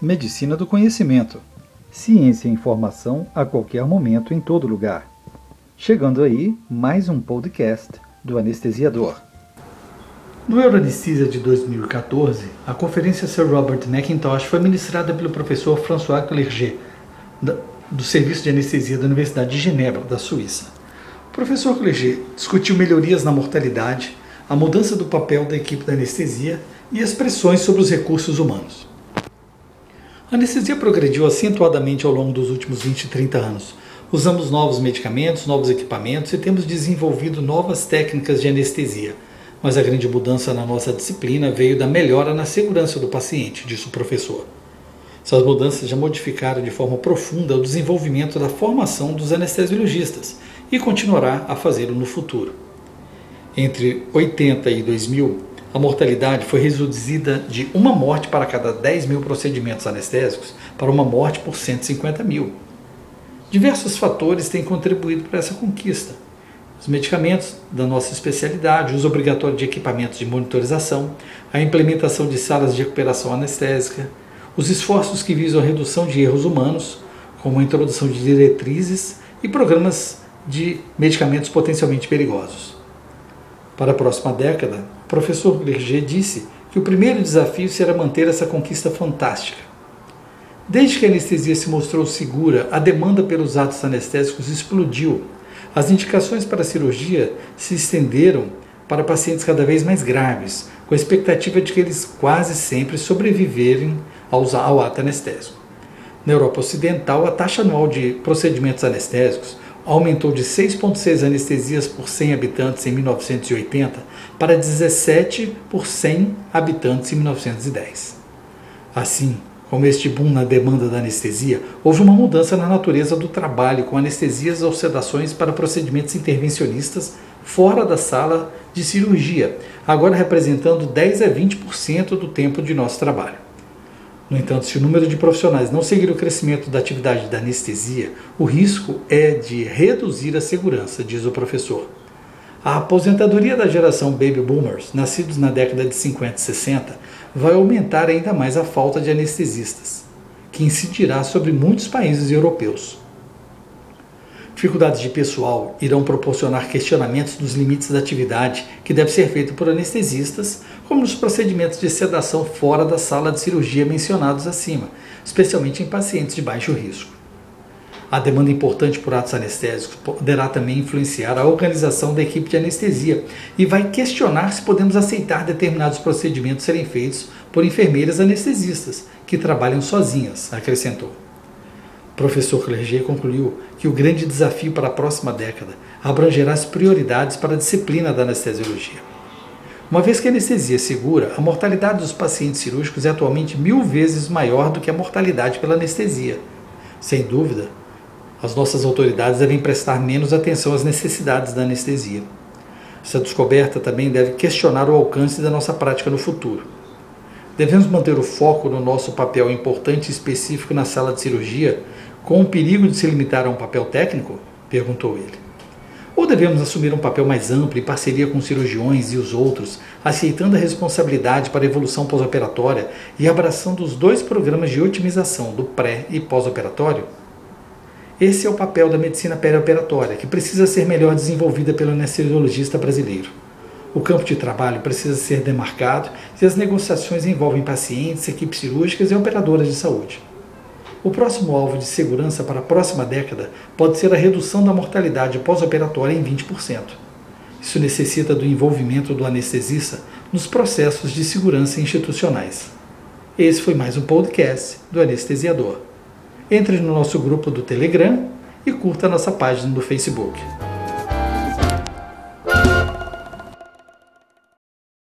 Medicina do Conhecimento. Ciência e informação a qualquer momento, em todo lugar. Chegando aí, mais um podcast do Anestesiador. No Euroanesthesia de 2014, a conferência Sir Robert McIntosh foi ministrada pelo professor François Clerget, do Serviço de Anestesia da Universidade de Genebra, da Suíça. O professor Clerget discutiu melhorias na mortalidade, a mudança do papel da equipe da anestesia e as pressões sobre os recursos humanos. A anestesia progrediu acentuadamente ao longo dos últimos 20 e 30 anos. Usamos novos medicamentos, novos equipamentos e temos desenvolvido novas técnicas de anestesia. Mas a grande mudança na nossa disciplina veio da melhora na segurança do paciente, disse o professor. Essas mudanças já modificaram de forma profunda o desenvolvimento da formação dos anestesiologistas e continuará a fazê-lo no futuro. Entre 80 e 2000, a mortalidade foi reduzida de uma morte para cada 10 mil procedimentos anestésicos para uma morte por 150 mil. Diversos fatores têm contribuído para essa conquista. Os medicamentos da nossa especialidade, o uso obrigatório de equipamentos de monitorização, a implementação de salas de recuperação anestésica, os esforços que visam a redução de erros humanos, como a introdução de diretrizes e programas de medicamentos potencialmente perigosos. Para a próxima década, o professor Clerget disse que o primeiro desafio será manter essa conquista fantástica. Desde que a anestesia se mostrou segura, a demanda pelos atos anestésicos explodiu. As indicações para a cirurgia se estenderam para pacientes cada vez mais graves, com a expectativa de que eles quase sempre sobreviverem ao ato anestésico. Na Europa Ocidental, a taxa anual de procedimentos anestésicos aumentou de 6,6 anestesias por 100 habitantes em 1980 para 17 por 100 habitantes em 1910. Assim, como este boom na demanda da anestesia, houve uma mudança na natureza do trabalho com anestesias ou sedações para procedimentos intervencionistas fora da sala de cirurgia, agora representando 10 a 20% do tempo de nosso trabalho. No entanto, se o número de profissionais não seguir o crescimento da atividade da anestesia, o risco é de reduzir a segurança, diz o professor. A aposentadoria da geração baby boomers, nascidos na década de 50 e 60, vai aumentar ainda mais a falta de anestesistas, que incidirá sobre muitos países europeus. Dificuldades de pessoal irão proporcionar questionamentos dos limites da atividade que deve ser feito por anestesistas, como nos procedimentos de sedação fora da sala de cirurgia mencionados acima, especialmente em pacientes de baixo risco. A demanda importante por atos anestésicos poderá também influenciar a organização da equipe de anestesia e vai questionar se podemos aceitar determinados procedimentos serem feitos por enfermeiras anestesistas que trabalham sozinhas, acrescentou professor Clerget concluiu que o grande desafio para a próxima década abrangerá as prioridades para a disciplina da anestesiologia. Uma vez que a anestesia é segura, a mortalidade dos pacientes cirúrgicos é atualmente mil vezes maior do que a mortalidade pela anestesia. Sem dúvida, as nossas autoridades devem prestar menos atenção às necessidades da anestesia. Essa descoberta também deve questionar o alcance da nossa prática no futuro. Devemos manter o foco no nosso papel importante e específico na sala de cirurgia com o perigo de se limitar a um papel técnico? perguntou ele. Ou devemos assumir um papel mais amplo em parceria com cirurgiões e os outros, aceitando a responsabilidade para a evolução pós-operatória e abraçando os dois programas de otimização do pré e pós-operatório? Esse é o papel da medicina perioperatória, que precisa ser melhor desenvolvida pelo anestesiologista brasileiro. O campo de trabalho precisa ser demarcado e as negociações envolvem pacientes, equipes cirúrgicas e operadoras de saúde. O próximo alvo de segurança para a próxima década pode ser a redução da mortalidade pós-operatória em 20%. Isso necessita do envolvimento do anestesista nos processos de segurança institucionais. Esse foi mais um podcast do Anestesiador. Entre no nosso grupo do Telegram e curta nossa página do Facebook.